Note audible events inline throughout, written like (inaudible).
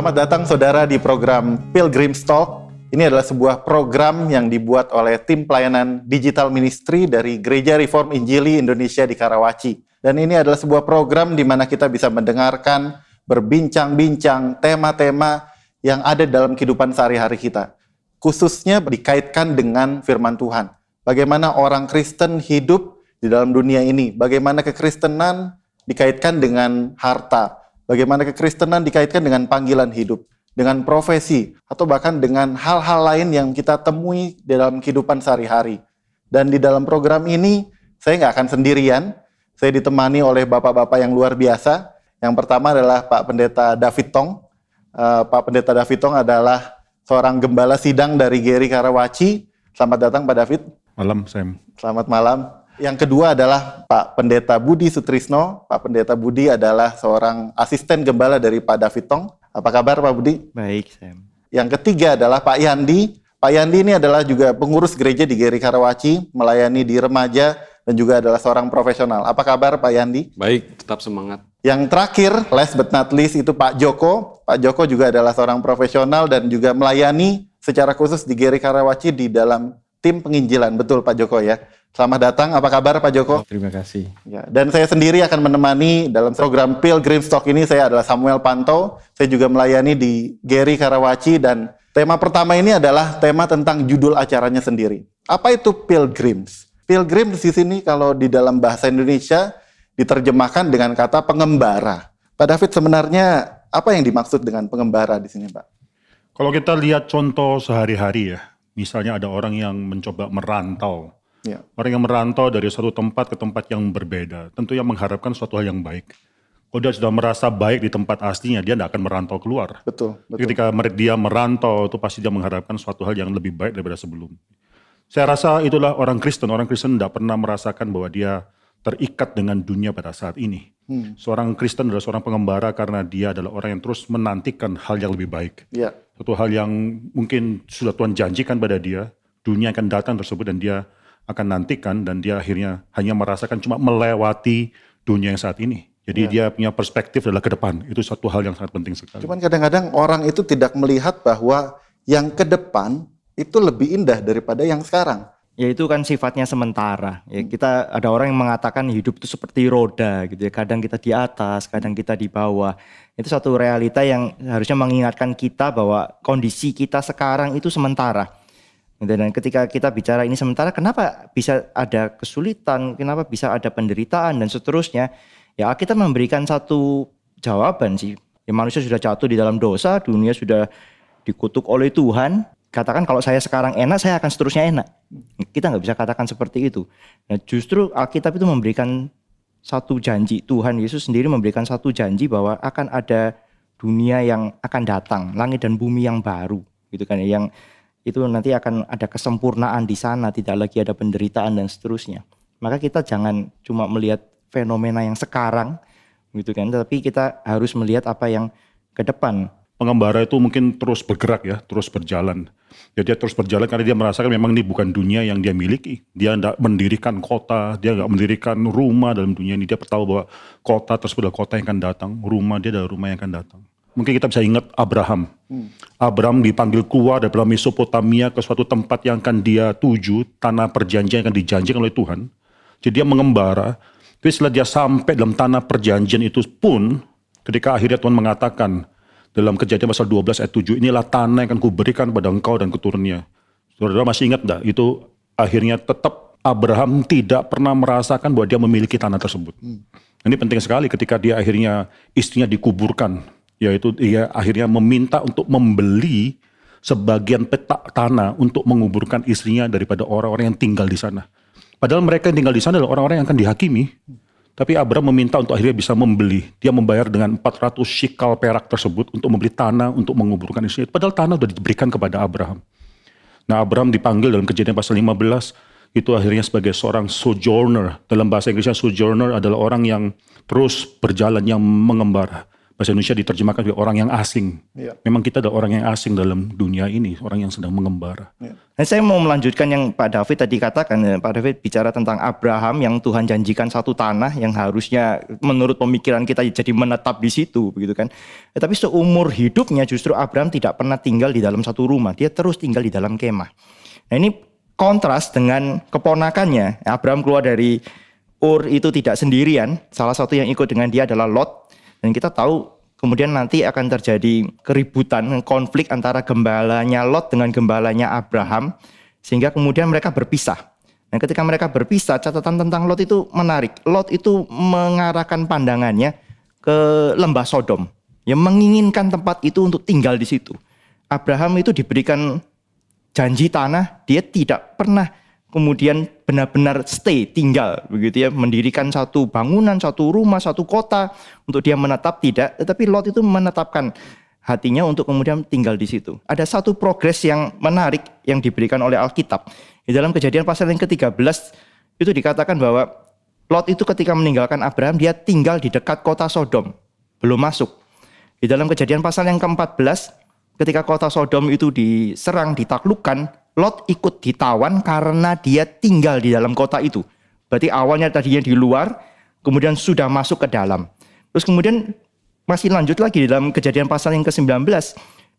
Selamat datang saudara di program Pilgrim Talk. Ini adalah sebuah program yang dibuat oleh tim pelayanan digital ministry dari Gereja Reform Injili Indonesia di Karawaci. Dan ini adalah sebuah program di mana kita bisa mendengarkan, berbincang-bincang tema-tema yang ada dalam kehidupan sehari-hari kita. Khususnya dikaitkan dengan firman Tuhan. Bagaimana orang Kristen hidup di dalam dunia ini. Bagaimana kekristenan dikaitkan dengan harta, Bagaimana kekristenan dikaitkan dengan panggilan hidup, dengan profesi, atau bahkan dengan hal-hal lain yang kita temui dalam kehidupan sehari-hari. Dan di dalam program ini, saya nggak akan sendirian. Saya ditemani oleh bapak-bapak yang luar biasa. Yang pertama adalah Pak Pendeta David Tong. Uh, Pak Pendeta David Tong adalah seorang gembala sidang dari Geri Karawaci. Selamat datang Pak David. Malam, Sam. Selamat malam. Yang kedua adalah Pak Pendeta Budi Sutrisno. Pak Pendeta Budi adalah seorang asisten gembala dari Pak David Tong. Apa kabar Pak Budi? Baik, Sam. Yang ketiga adalah Pak Yandi. Pak Yandi ini adalah juga pengurus gereja di Geri Karawaci, melayani di remaja dan juga adalah seorang profesional. Apa kabar Pak Yandi? Baik, tetap semangat. Yang terakhir, last but not least itu Pak Joko. Pak Joko juga adalah seorang profesional dan juga melayani secara khusus di Geri Karawaci di dalam tim penginjilan. Betul Pak Joko ya. Selamat datang, apa kabar Pak Joko? Oh, terima kasih. Ya, dan saya sendiri akan menemani dalam program Pilgrim Stock ini, saya adalah Samuel Panto, saya juga melayani di Geri Karawaci, dan tema pertama ini adalah tema tentang judul acaranya sendiri. Apa itu Pilgrims? Pilgrims di sini kalau di dalam bahasa Indonesia diterjemahkan dengan kata pengembara. Pak David sebenarnya apa yang dimaksud dengan pengembara di sini Pak? Kalau kita lihat contoh sehari-hari ya, misalnya ada orang yang mencoba merantau, Ya. Orang yang merantau dari satu tempat ke tempat yang berbeda, tentu yang mengharapkan suatu hal yang baik. Kalau dia sudah merasa baik di tempat aslinya, dia tidak akan merantau keluar. Betul, betul. Ketika dia merantau, itu pasti dia mengharapkan suatu hal yang lebih baik daripada sebelum. Saya rasa itulah orang Kristen. Orang Kristen tidak pernah merasakan bahwa dia terikat dengan dunia pada saat ini. Hmm. Seorang Kristen adalah seorang pengembara karena dia adalah orang yang terus menantikan hal yang lebih baik. Ya. Suatu hal yang mungkin sudah Tuhan janjikan pada dia, dunia akan datang tersebut dan dia akan nantikan dan dia akhirnya hanya merasakan cuma melewati dunia yang saat ini. Jadi ya. dia punya perspektif adalah ke depan. Itu satu hal yang sangat penting sekali. Cuman kadang-kadang orang itu tidak melihat bahwa yang ke depan itu lebih indah daripada yang sekarang. Ya itu kan sifatnya sementara. Ya kita ada orang yang mengatakan hidup itu seperti roda gitu ya. Kadang kita di atas, kadang kita di bawah. Itu satu realita yang harusnya mengingatkan kita bahwa kondisi kita sekarang itu sementara. Dan ketika kita bicara ini sementara, kenapa bisa ada kesulitan, kenapa bisa ada penderitaan dan seterusnya, ya kita memberikan satu jawaban sih. Ya manusia sudah jatuh di dalam dosa, dunia sudah dikutuk oleh Tuhan. Katakan kalau saya sekarang enak, saya akan seterusnya enak. Kita nggak bisa katakan seperti itu. Nah justru Alkitab itu memberikan satu janji. Tuhan Yesus sendiri memberikan satu janji bahwa akan ada dunia yang akan datang, langit dan bumi yang baru, gitu kan ya, yang itu nanti akan ada kesempurnaan di sana, tidak lagi ada penderitaan dan seterusnya. Maka kita jangan cuma melihat fenomena yang sekarang, gitu kan, tapi kita harus melihat apa yang ke depan. Pengembara itu mungkin terus bergerak ya, terus berjalan. Ya dia terus berjalan karena dia merasakan memang ini bukan dunia yang dia miliki. Dia tidak mendirikan kota, dia nggak mendirikan rumah dalam dunia ini. Dia tahu bahwa kota tersebut adalah kota yang akan datang, rumah dia adalah rumah yang akan datang. Mungkin kita bisa ingat Abraham. Hmm. Abraham dipanggil keluar dari Mesopotamia ke suatu tempat yang akan dia tuju, tanah perjanjian yang akan dijanjikan oleh Tuhan. Jadi dia mengembara. Tapi setelah dia sampai dalam tanah perjanjian itu pun, ketika akhirnya Tuhan mengatakan dalam kejadian pasal 12 ayat 7, inilah tanah yang akan kuberikan pada engkau dan keturunnya. Saudara masih ingat enggak? Itu akhirnya tetap Abraham tidak pernah merasakan bahwa dia memiliki tanah tersebut. Hmm. Ini penting sekali ketika dia akhirnya istrinya dikuburkan yaitu ia akhirnya meminta untuk membeli sebagian petak tanah untuk menguburkan istrinya daripada orang-orang yang tinggal di sana. Padahal mereka yang tinggal di sana adalah orang-orang yang akan dihakimi. Tapi Abraham meminta untuk akhirnya bisa membeli. Dia membayar dengan 400 shikal perak tersebut untuk membeli tanah untuk menguburkan istrinya. Padahal tanah sudah diberikan kepada Abraham. Nah Abraham dipanggil dalam kejadian pasal 15 itu akhirnya sebagai seorang sojourner. Dalam bahasa Inggrisnya sojourner adalah orang yang terus berjalan, yang mengembara. Bahasa Indonesia diterjemahkan sebagai orang yang asing. Iya. Memang kita adalah orang yang asing dalam dunia ini, orang yang sedang mengembara. Dan saya mau melanjutkan yang Pak David tadi katakan, ya. Pak David bicara tentang Abraham yang Tuhan janjikan satu tanah yang harusnya menurut pemikiran kita jadi menetap di situ, begitu kan? Ya, tapi seumur hidupnya justru Abraham tidak pernah tinggal di dalam satu rumah, dia terus tinggal di dalam kemah. Nah ini kontras dengan keponakannya. Abraham keluar dari Ur itu tidak sendirian, salah satu yang ikut dengan dia adalah Lot. Dan kita tahu kemudian nanti akan terjadi keributan, konflik antara gembalanya Lot dengan gembalanya Abraham. Sehingga kemudian mereka berpisah. Nah ketika mereka berpisah, catatan tentang Lot itu menarik. Lot itu mengarahkan pandangannya ke lembah Sodom. Yang menginginkan tempat itu untuk tinggal di situ. Abraham itu diberikan janji tanah, dia tidak pernah kemudian benar-benar stay tinggal begitu ya. Mendirikan satu bangunan satu rumah satu kota untuk dia menetap tidak. Tetapi Lot itu menetapkan hatinya untuk kemudian tinggal di situ. Ada satu progres yang menarik yang diberikan oleh Alkitab. Di dalam kejadian pasal yang ke-13 itu dikatakan bahwa Lot itu ketika meninggalkan Abraham dia tinggal di dekat kota Sodom. Belum masuk. Di dalam kejadian pasal yang ke-14 ketika kota Sodom itu diserang ditaklukkan Lot ikut ditawan karena dia tinggal di dalam kota itu. Berarti awalnya tadinya di luar, kemudian sudah masuk ke dalam. Terus kemudian masih lanjut lagi di dalam kejadian pasal yang ke-19.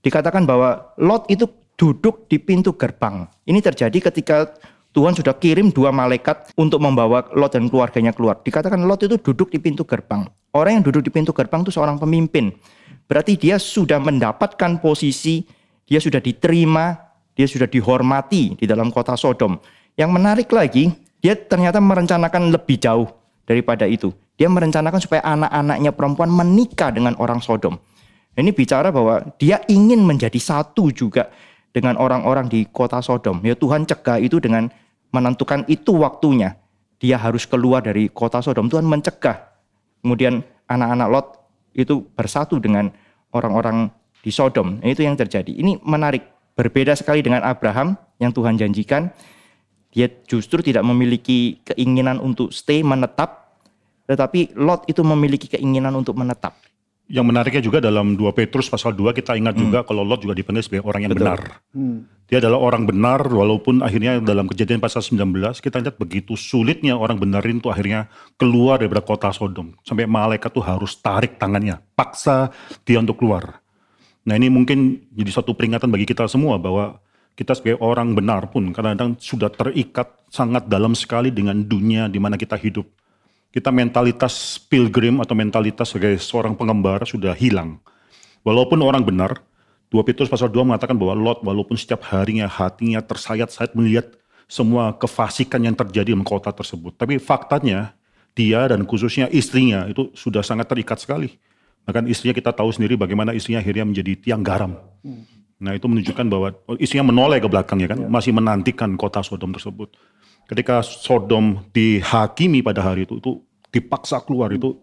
Dikatakan bahwa Lot itu duduk di pintu gerbang. Ini terjadi ketika Tuhan sudah kirim dua malaikat untuk membawa Lot dan keluarganya keluar. Dikatakan Lot itu duduk di pintu gerbang. Orang yang duduk di pintu gerbang itu seorang pemimpin. Berarti dia sudah mendapatkan posisi, dia sudah diterima dia sudah dihormati di dalam kota Sodom. Yang menarik lagi, dia ternyata merencanakan lebih jauh daripada itu. Dia merencanakan supaya anak-anaknya perempuan menikah dengan orang Sodom. Ini bicara bahwa dia ingin menjadi satu juga dengan orang-orang di kota Sodom. Ya Tuhan cegah itu dengan menentukan itu waktunya. Dia harus keluar dari kota Sodom. Tuhan mencegah. Kemudian anak-anak Lot itu bersatu dengan orang-orang di Sodom. Itu yang terjadi. Ini menarik. Berbeda sekali dengan Abraham yang Tuhan janjikan, dia justru tidak memiliki keinginan untuk stay menetap, tetapi Lot itu memiliki keinginan untuk menetap. Yang menariknya juga dalam 2 Petrus pasal 2 kita ingat hmm. juga kalau Lot juga dipanggil sebagai orang yang Betul. benar. Hmm. Dia adalah orang benar walaupun akhirnya dalam kejadian pasal 19 kita lihat begitu sulitnya orang benarin itu akhirnya keluar dari kota Sodom. Sampai malaikat tuh harus tarik tangannya, paksa dia untuk keluar. Nah ini mungkin jadi satu peringatan bagi kita semua bahwa kita sebagai orang benar pun kadang-kadang sudah terikat sangat dalam sekali dengan dunia di mana kita hidup. Kita mentalitas pilgrim atau mentalitas sebagai seorang pengembara sudah hilang. Walaupun orang benar, 2 Petrus pasal 2 mengatakan bahwa Lot walaupun setiap harinya hatinya tersayat-sayat melihat semua kefasikan yang terjadi di kota tersebut. Tapi faktanya dia dan khususnya istrinya itu sudah sangat terikat sekali Bahkan istrinya kita tahu sendiri bagaimana istrinya akhirnya menjadi tiang garam. Nah itu menunjukkan bahwa istrinya menoleh ke belakangnya kan, masih menantikan kota Sodom tersebut. Ketika Sodom dihakimi pada hari itu, itu dipaksa keluar itu,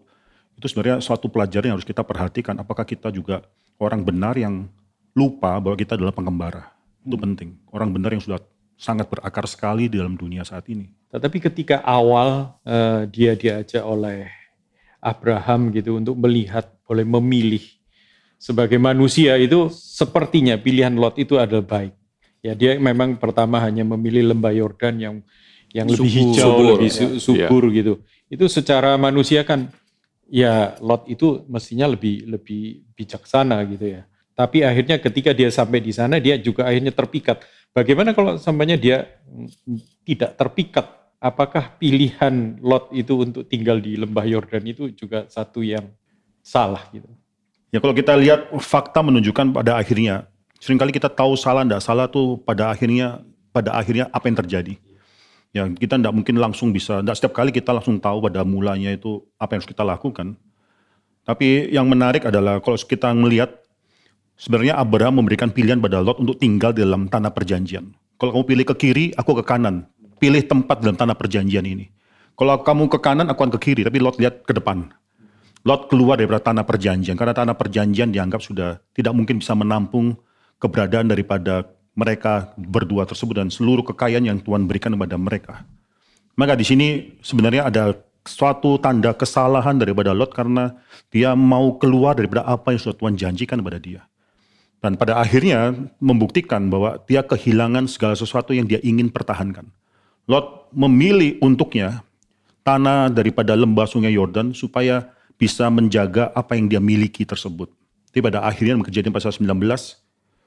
itu sebenarnya suatu pelajaran yang harus kita perhatikan. Apakah kita juga orang benar yang lupa bahwa kita adalah pengembara? Itu hmm. penting. Orang benar yang sudah sangat berakar sekali di dalam dunia saat ini. Tetapi ketika awal uh, dia diajak oleh Abraham gitu untuk melihat, boleh memilih. Sebagai manusia itu sepertinya pilihan Lot itu adalah baik. Ya dia memang pertama hanya memilih lembah Yordan yang yang lebih subur, hijau, subur, lebih su ya. subur ya. gitu. Itu secara manusia kan ya Lot itu mestinya lebih lebih bijaksana gitu ya. Tapi akhirnya ketika dia sampai di sana dia juga akhirnya terpikat. Bagaimana kalau sampainya dia tidak terpikat apakah pilihan Lot itu untuk tinggal di lembah Yordan itu juga satu yang salah gitu? Ya kalau kita lihat fakta menunjukkan pada akhirnya sering kali kita tahu salah tidak salah tuh pada akhirnya pada akhirnya apa yang terjadi. Ya kita tidak mungkin langsung bisa, tidak setiap kali kita langsung tahu pada mulanya itu apa yang harus kita lakukan. Tapi yang menarik adalah kalau kita melihat sebenarnya Abraham memberikan pilihan pada Lot untuk tinggal di dalam tanah perjanjian. Kalau kamu pilih ke kiri, aku ke kanan pilih tempat dalam tanah perjanjian ini. Kalau kamu ke kanan, aku akan ke kiri, tapi Lot lihat ke depan. Lot keluar dari tanah perjanjian, karena tanah perjanjian dianggap sudah tidak mungkin bisa menampung keberadaan daripada mereka berdua tersebut dan seluruh kekayaan yang Tuhan berikan kepada mereka. Maka di sini sebenarnya ada suatu tanda kesalahan daripada Lot karena dia mau keluar daripada apa yang sudah Tuhan janjikan kepada dia. Dan pada akhirnya membuktikan bahwa dia kehilangan segala sesuatu yang dia ingin pertahankan. Lot memilih untuknya tanah daripada lembah sungai Yordan supaya bisa menjaga apa yang dia miliki tersebut. Tapi pada akhirnya kejadian pasal 19,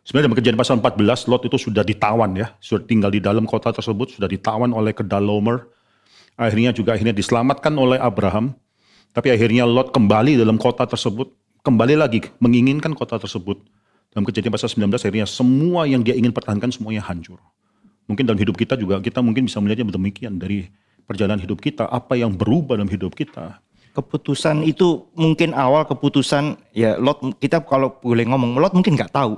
sebenarnya dalam kejadian pasal 14, Lot itu sudah ditawan ya, sudah tinggal di dalam kota tersebut, sudah ditawan oleh Kedalomer. Akhirnya juga akhirnya diselamatkan oleh Abraham. Tapi akhirnya Lot kembali dalam kota tersebut, kembali lagi menginginkan kota tersebut dalam kejadian pasal 19 akhirnya semua yang dia ingin pertahankan semuanya hancur. Mungkin dalam hidup kita juga kita mungkin bisa melihatnya demikian dari perjalanan hidup kita, apa yang berubah dalam hidup kita. Keputusan itu mungkin awal keputusan ya Lot kita kalau boleh ngomong Lot mungkin nggak tahu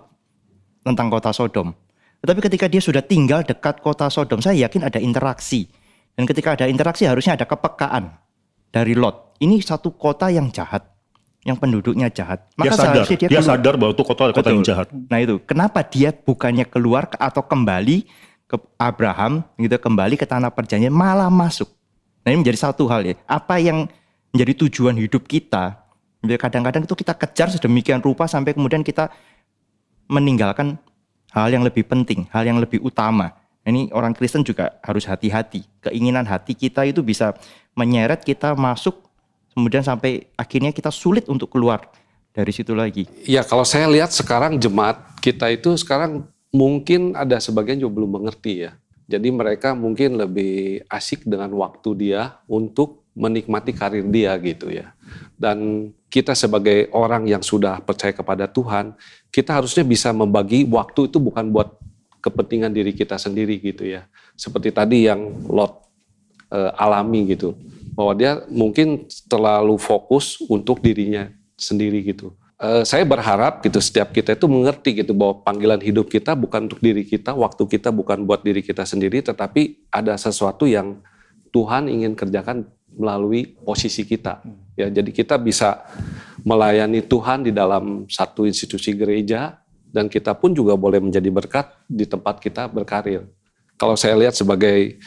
tentang kota Sodom. Tetapi ketika dia sudah tinggal dekat kota Sodom, saya yakin ada interaksi. Dan ketika ada interaksi harusnya ada kepekaan dari Lot. Ini satu kota yang jahat yang penduduknya jahat. Maka dia sadar, dia, dia sadar bahwa itu kota kota yang jahat. Nah itu, kenapa dia bukannya keluar atau kembali ke Abraham, gitu kembali ke tanah perjanjian, malah masuk. Nah ini menjadi satu hal ya. Apa yang menjadi tujuan hidup kita? Kadang-kadang itu kita kejar sedemikian rupa sampai kemudian kita meninggalkan hal yang lebih penting, hal yang lebih utama. Ini orang Kristen juga harus hati-hati. Keinginan hati kita itu bisa menyeret kita masuk kemudian sampai akhirnya kita sulit untuk keluar dari situ lagi. Ya kalau saya lihat sekarang jemaat kita itu sekarang mungkin ada sebagian juga belum mengerti ya. Jadi mereka mungkin lebih asik dengan waktu dia untuk menikmati karir dia gitu ya. Dan kita sebagai orang yang sudah percaya kepada Tuhan, kita harusnya bisa membagi waktu itu bukan buat kepentingan diri kita sendiri gitu ya. Seperti tadi yang Lot eh, alami gitu bahwa dia mungkin terlalu fokus untuk dirinya sendiri gitu. Uh, saya berharap gitu setiap kita itu mengerti gitu bahwa panggilan hidup kita bukan untuk diri kita, waktu kita bukan buat diri kita sendiri, tetapi ada sesuatu yang Tuhan ingin kerjakan melalui posisi kita. Ya, jadi kita bisa melayani Tuhan di dalam satu institusi gereja dan kita pun juga boleh menjadi berkat di tempat kita berkarir. Kalau saya lihat sebagai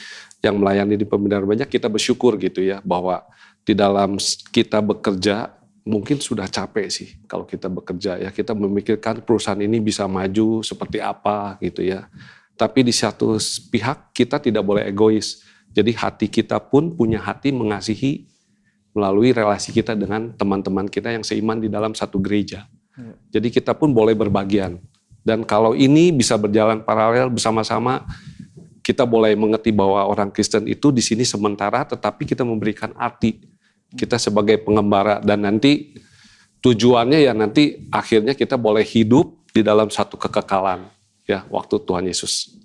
yang melayani di pembinaan banyak kita bersyukur gitu ya bahwa di dalam kita bekerja mungkin sudah capek sih kalau kita bekerja ya. Kita memikirkan perusahaan ini bisa maju seperti apa gitu ya. Tapi di satu pihak kita tidak boleh egois. Jadi hati kita pun punya hati mengasihi melalui relasi kita dengan teman-teman kita yang seiman di dalam satu gereja. Ya. jadi kita pun boleh berbagian. Dan kalau ini bisa berjalan paralel bersama-sama kita boleh mengerti bahwa orang Kristen itu di sini sementara tetapi kita memberikan arti kita sebagai pengembara dan nanti tujuannya ya nanti akhirnya kita boleh hidup di dalam satu kekekalan ya waktu Tuhan Yesus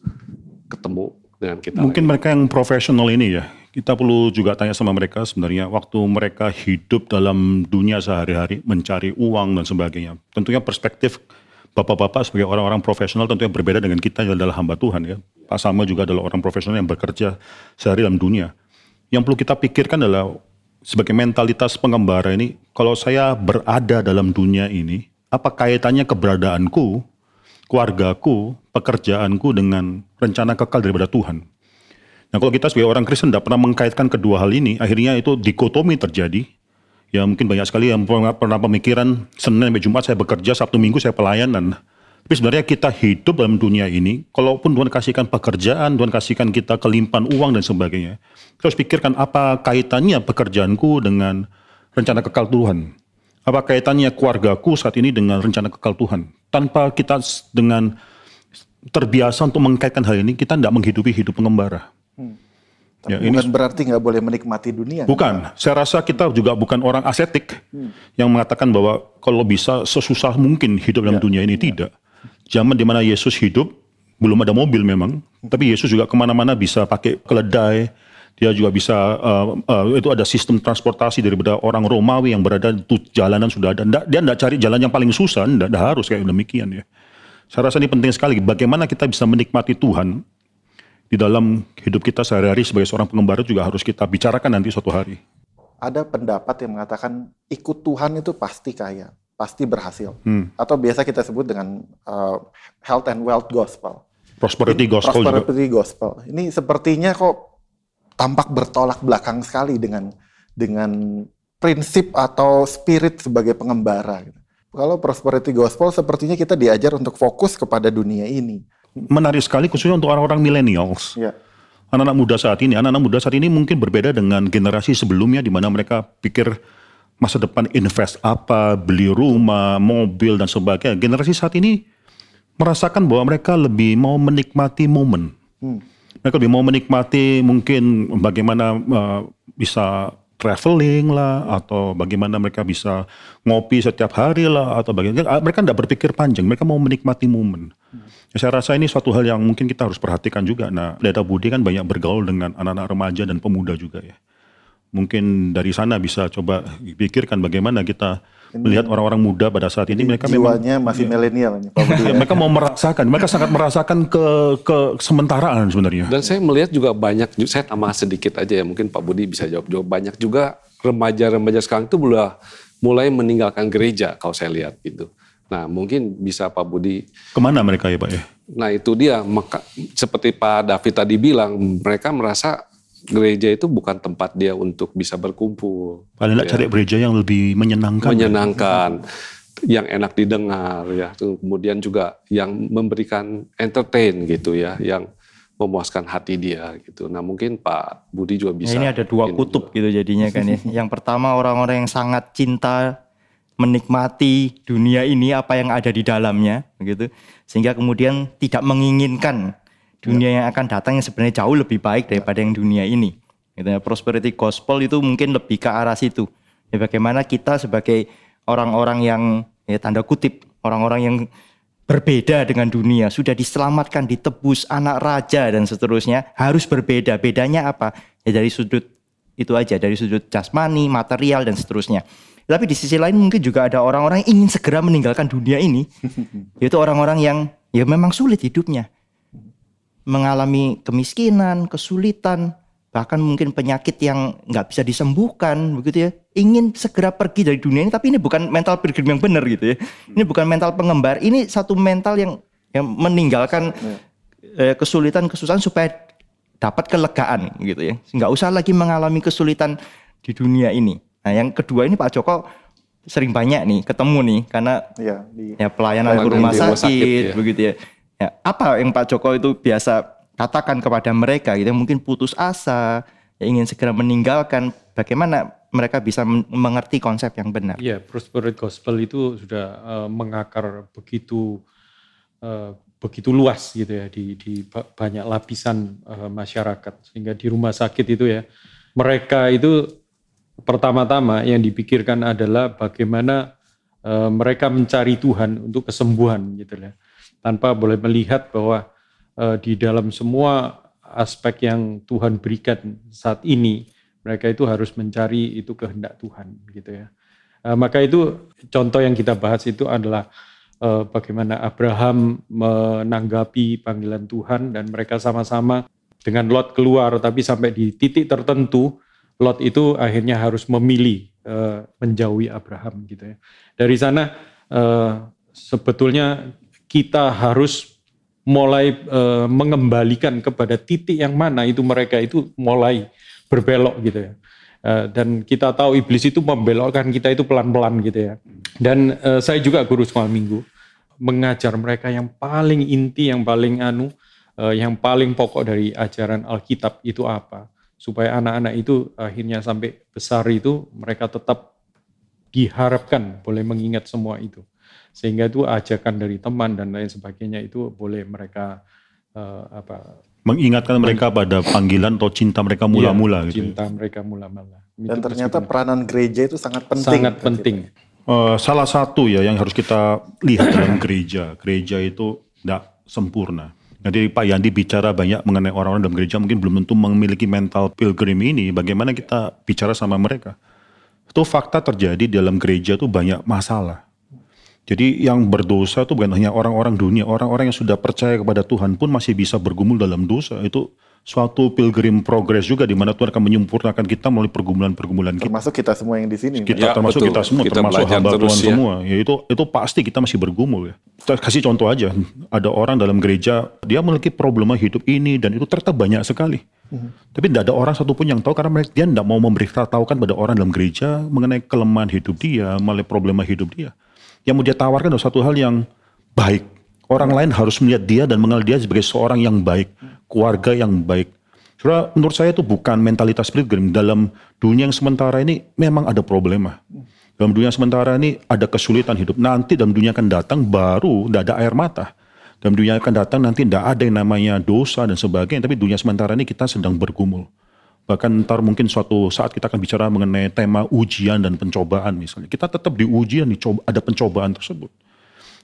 ketemu dengan kita. Mungkin lagi. mereka yang profesional ini ya, kita perlu juga tanya sama mereka sebenarnya waktu mereka hidup dalam dunia sehari-hari mencari uang dan sebagainya. Tentunya perspektif bapak-bapak sebagai orang-orang profesional tentunya berbeda dengan kita yang adalah hamba Tuhan ya. Pak Sama juga adalah orang profesional yang bekerja sehari dalam dunia. Yang perlu kita pikirkan adalah sebagai mentalitas pengembara ini, kalau saya berada dalam dunia ini, apa kaitannya keberadaanku, keluargaku, pekerjaanku dengan rencana kekal daripada Tuhan? Nah kalau kita sebagai orang Kristen tidak pernah mengkaitkan kedua hal ini, akhirnya itu dikotomi terjadi. Ya mungkin banyak sekali yang pernah, pemikiran Senin sampai Jumat saya bekerja, Sabtu Minggu saya pelayanan. Tapi sebenarnya kita hidup dalam dunia ini, kalaupun Tuhan kasihkan pekerjaan, Tuhan kasihkan kita kelimpahan uang dan sebagainya, kita harus pikirkan apa kaitannya pekerjaanku dengan rencana kekal Tuhan. Apa kaitannya keluargaku saat ini dengan rencana kekal Tuhan. Tanpa kita dengan terbiasa untuk mengkaitkan hal ini, kita tidak menghidupi hidup pengembara. Hmm. Tapi ya, bukan ini, berarti nggak boleh menikmati dunia. Bukan. Kan? Saya rasa kita juga bukan orang asetik hmm. yang mengatakan bahwa kalau bisa sesusah mungkin hidup dalam ya, dunia ini. Ya. Tidak zaman di mana Yesus hidup, belum ada mobil memang, tapi Yesus juga ke mana-mana bisa pakai keledai, dia juga bisa uh, uh, itu ada sistem transportasi daripada orang Romawi yang berada di jalanan sudah ada. Dia tidak cari jalan yang paling susah, tidak harus kayak demikian ya. Saya rasa ini penting sekali. Bagaimana kita bisa menikmati Tuhan di dalam hidup kita sehari-hari sebagai seorang pengembara juga harus kita bicarakan nanti suatu hari. Ada pendapat yang mengatakan ikut Tuhan itu pasti kaya pasti berhasil. Hmm. Atau biasa kita sebut dengan uh, health and wealth gospel. Prosperity gospel Prosperity juga. gospel. Ini sepertinya kok tampak bertolak belakang sekali dengan dengan prinsip atau spirit sebagai pengembara. Gitu. Kalau prosperity gospel sepertinya kita diajar untuk fokus kepada dunia ini. Menarik sekali khususnya untuk orang-orang millennials. Ya. Anak-anak muda saat ini, anak-anak muda saat ini mungkin berbeda dengan generasi sebelumnya di mana mereka pikir masa depan invest apa, beli rumah, mobil dan sebagainya. Generasi saat ini merasakan bahwa mereka lebih mau menikmati momen. Hmm. Mereka lebih mau menikmati mungkin bagaimana uh, bisa traveling lah atau bagaimana mereka bisa ngopi setiap hari lah atau bagaimana mereka tidak berpikir panjang mereka mau menikmati momen hmm. saya rasa ini suatu hal yang mungkin kita harus perhatikan juga nah Data Budi kan banyak bergaul dengan anak-anak remaja dan pemuda juga ya mungkin dari sana bisa coba pikirkan bagaimana kita melihat orang-orang muda pada saat ini mereka jiwanya memang masih milenial Pak Budi. ya, (laughs) mereka mau merasakan mereka sangat merasakan ke ke sementaraan sebenarnya Dan saya melihat juga banyak, saya tambah sedikit aja ya, mungkin Pak Budi bisa jawab juga. Banyak juga remaja-remaja sekarang itu mulai, mulai meninggalkan gereja kalau saya lihat gitu. Nah mungkin bisa Pak Budi, ke mana mereka ya pak ya nah itu dia, maka, seperti Pak David tadi bilang, mereka merasa gereja itu bukan tempat dia untuk bisa berkumpul. paling Ya. cari gereja yang lebih menyenangkan menyenangkan, yang enak didengar ya. Kemudian juga yang memberikan entertain gitu ya, yang memuaskan hati dia gitu. Nah mungkin Pak Budi juga Ya, bisa. ini ada dua kutub juga. gitu jadinya kan ya. Yang pertama orang-orang yang sangat cinta menikmati dunia ini apa yang ada di dalamnya gitu. Sehingga kemudian tidak menginginkan dunia yang akan datang yang sebenarnya jauh lebih baik daripada yang dunia ini. Gitu ya. Prosperity gospel itu mungkin lebih ke arah situ. Ya, bagaimana kita sebagai orang-orang yang ya tanda kutip orang-orang yang berbeda dengan dunia, sudah diselamatkan, ditebus anak raja dan seterusnya, harus berbeda. Bedanya apa? Ya dari sudut itu aja, dari sudut jasmani, material dan seterusnya. Tapi di sisi lain mungkin juga ada orang-orang yang ingin segera meninggalkan dunia ini. (laughs) Yaitu orang-orang yang ya memang sulit hidupnya. Mengalami kemiskinan, kesulitan, bahkan mungkin penyakit yang nggak bisa disembuhkan begitu ya. Ingin segera pergi dari dunia ini tapi ini bukan mental pilgrim yang benar gitu ya. Ini bukan mental pengembar ini satu mental yang yang meninggalkan eh, kesulitan kesusahan supaya dapat kelegaan gitu ya. Nggak usah lagi mengalami kesulitan di dunia ini. Nah yang kedua ini Pak Joko sering banyak nih ketemu nih karena Iya, di ya pelayanan ke rumah sakit, sakit, ya. begitu ya. Ya. Apa yang Pak Joko itu biasa katakan kepada mereka gitu mungkin putus asa, ya ingin segera meninggalkan bagaimana mereka bisa men- mengerti konsep yang benar. Iya, prosperity gospel itu sudah eh, mengakar begitu eh, begitu luas gitu ya di di ba- banyak lapisan eh, masyarakat sehingga di rumah sakit itu ya mereka itu pertama-tama yang dipikirkan adalah bagaimana eh, mereka mencari Tuhan untuk kesembuhan gitu ya tanpa boleh melihat bahwa eh, di dalam semua aspek yang Tuhan berikan saat ini mereka itu harus mencari itu kehendak Tuhan gitu ya. Eh, maka itu contoh yang kita bahas itu adalah eh, bagaimana Abraham menanggapi panggilan Tuhan dan mereka sama-sama dengan Lot keluar tapi sampai di titik tertentu Lot itu akhirnya harus memilih menjauhi Abraham gitu ya. Dari sana sebetulnya kita harus mulai eh, mengembalikan kepada titik yang mana itu mereka itu mulai berbelok gitu ya. Eh, dan kita tahu iblis itu membelokkan kita itu pelan-pelan gitu ya. Dan eh, saya juga guru sekolah minggu mengajar mereka yang paling inti, yang paling anu, eh, yang paling pokok dari ajaran Alkitab itu apa, supaya anak-anak itu akhirnya sampai besar itu mereka tetap diharapkan boleh mengingat semua itu, sehingga itu ajakan dari teman dan lain sebagainya itu boleh mereka eh, apa mengingatkan mereka pada panggilan atau cinta mereka mula-mula ya, gitu. cinta mereka mula-mula. dan Itu ternyata peranan gereja itu sangat penting. sangat Gitu. penting. Eh, salah satu ya yang harus kita lihat dalam gereja, gereja itu tidak sempurna. Jadi Pak Yandi bicara banyak mengenai orang-orang dalam gereja mungkin belum tentu memiliki mental pilgrim ini. Bagaimana kita bicara sama mereka? Itu fakta terjadi dalam gereja itu banyak masalah. Jadi yang berdosa itu bukan hanya orang-orang dunia, orang-orang yang sudah percaya kepada Tuhan pun masih bisa bergumul dalam dosa. Itu suatu pilgrim progress juga di mana Tuhan akan menyempurnakan kita melalui pergumulan-pergumulan kita. Termasuk kita semua yang di sini. Kita Ya, termasuk betul. kita semua, Kita termasuk hamba terus, Tuhan ya. semua. Ya itu itu pasti kita masih bergumul ya. Kita kasih contoh aja, ada orang dalam gereja dia memiliki problema hidup ini dan itu ternyata banyak sekali. Tapi tidak ada orang satupun yang tahu karena mereka dia tidak mau memberitahukan pada orang dalam gereja mengenai kelemahan hidup dia, mengenai problema hidup dia. Yang mau dia tawarkan adalah satu hal yang baik. Orang lain harus melihat dia dan mengenal dia sebagai seorang yang baik, keluarga yang baik. Saudara, menurut saya itu bukan mentalitas pilgrim. Dalam dunia yang sementara ini memang ada problema. Dalam dunia sementara ini ada kesulitan hidup. Nanti dalam dunia akan datang baru tidak ada air mata. Dalam dunia akan datang nanti tidak ada yang namanya dosa dan sebagainya. Tapi dunia sementara ini kita sedang bergumul. Bahkan ntar mungkin suatu saat kita akan bicara mengenai tema ujian dan pencobaan misalnya. Kita tetap diuji dan dicoba, ada pencobaan tersebut.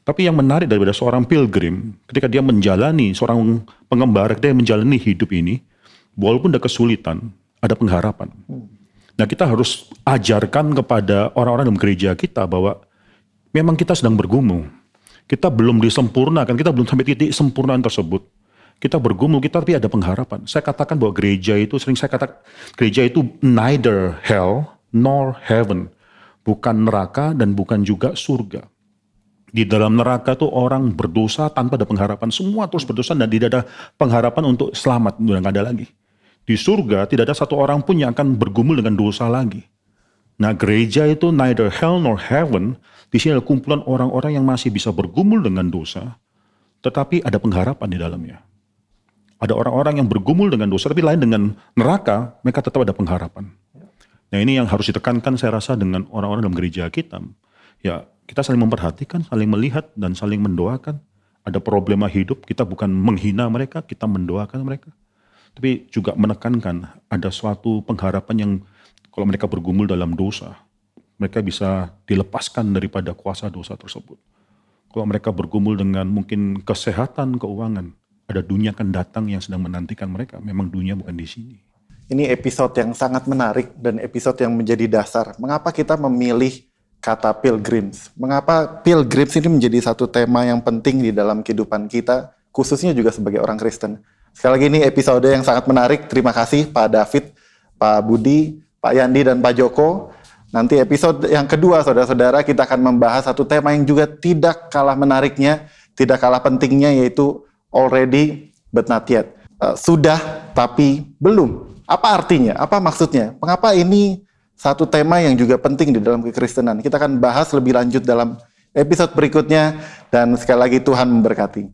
Tapi yang menarik daripada seorang pilgrim, ketika dia menjalani, seorang pengembara, ketika dia menjalani hidup ini, walaupun ada kesulitan, ada pengharapan. Nah kita harus ajarkan kepada orang-orang dalam gereja kita bahwa memang kita sedang bergumul. Kita belum disempurnakan, kita belum sampai titik sempurnaan tersebut. Kita bergumul, kita tapi ada pengharapan. Saya katakan bahwa gereja itu, sering saya katakan, gereja itu neither hell nor heaven. Bukan neraka dan bukan juga surga. Di dalam neraka tuh orang berdosa tanpa ada pengharapan. Semua terus berdosa dan tidak ada pengharapan untuk selamat. Udah nggak ada lagi. Di surga tidak ada satu orang pun yang akan bergumul dengan dosa lagi. Nah gereja itu neither hell nor heaven. Di sini ada kumpulan orang-orang yang masih bisa bergumul dengan dosa. Tetapi ada pengharapan di dalamnya. Ada orang-orang yang bergumul dengan dosa, tapi lain dengan neraka, mereka tetap ada pengharapan. Nah ini yang harus ditekankan saya rasa dengan orang-orang dalam gereja kita. Ya kita saling memperhatikan, saling melihat, dan saling mendoakan. Ada problema hidup, kita bukan menghina mereka, kita mendoakan mereka. Tapi juga menekankan ada suatu pengharapan yang kalau mereka bergumul dalam dosa, mereka bisa dilepaskan daripada kuasa dosa tersebut. Kalau mereka bergumul dengan mungkin kesehatan, keuangan, ada dunia akan datang yang sedang menantikan mereka. Memang dunia bukan di sini. Ini episode yang sangat menarik dan episode yang menjadi dasar. Mengapa kita memilih kata pilgrims? Mengapa pilgrims ini menjadi satu tema yang penting di dalam kehidupan kita, khususnya juga sebagai orang Kristen? Sekali lagi ini episode yang sangat menarik. Terima kasih Pak David, Pak Budi, Pak Yandi, dan Pak Joko. Nanti episode yang kedua, saudara-saudara, kita akan membahas satu tema yang juga tidak kalah menariknya, tidak kalah pentingnya, yaitu already but not yet. Uh, sudah tapi belum. Apa artinya? Apa maksudnya? Mengapa ini satu tema yang juga penting di dalam kekristenan? Kita akan bahas lebih lanjut dalam episode berikutnya dan sekali lagi Tuhan memberkati.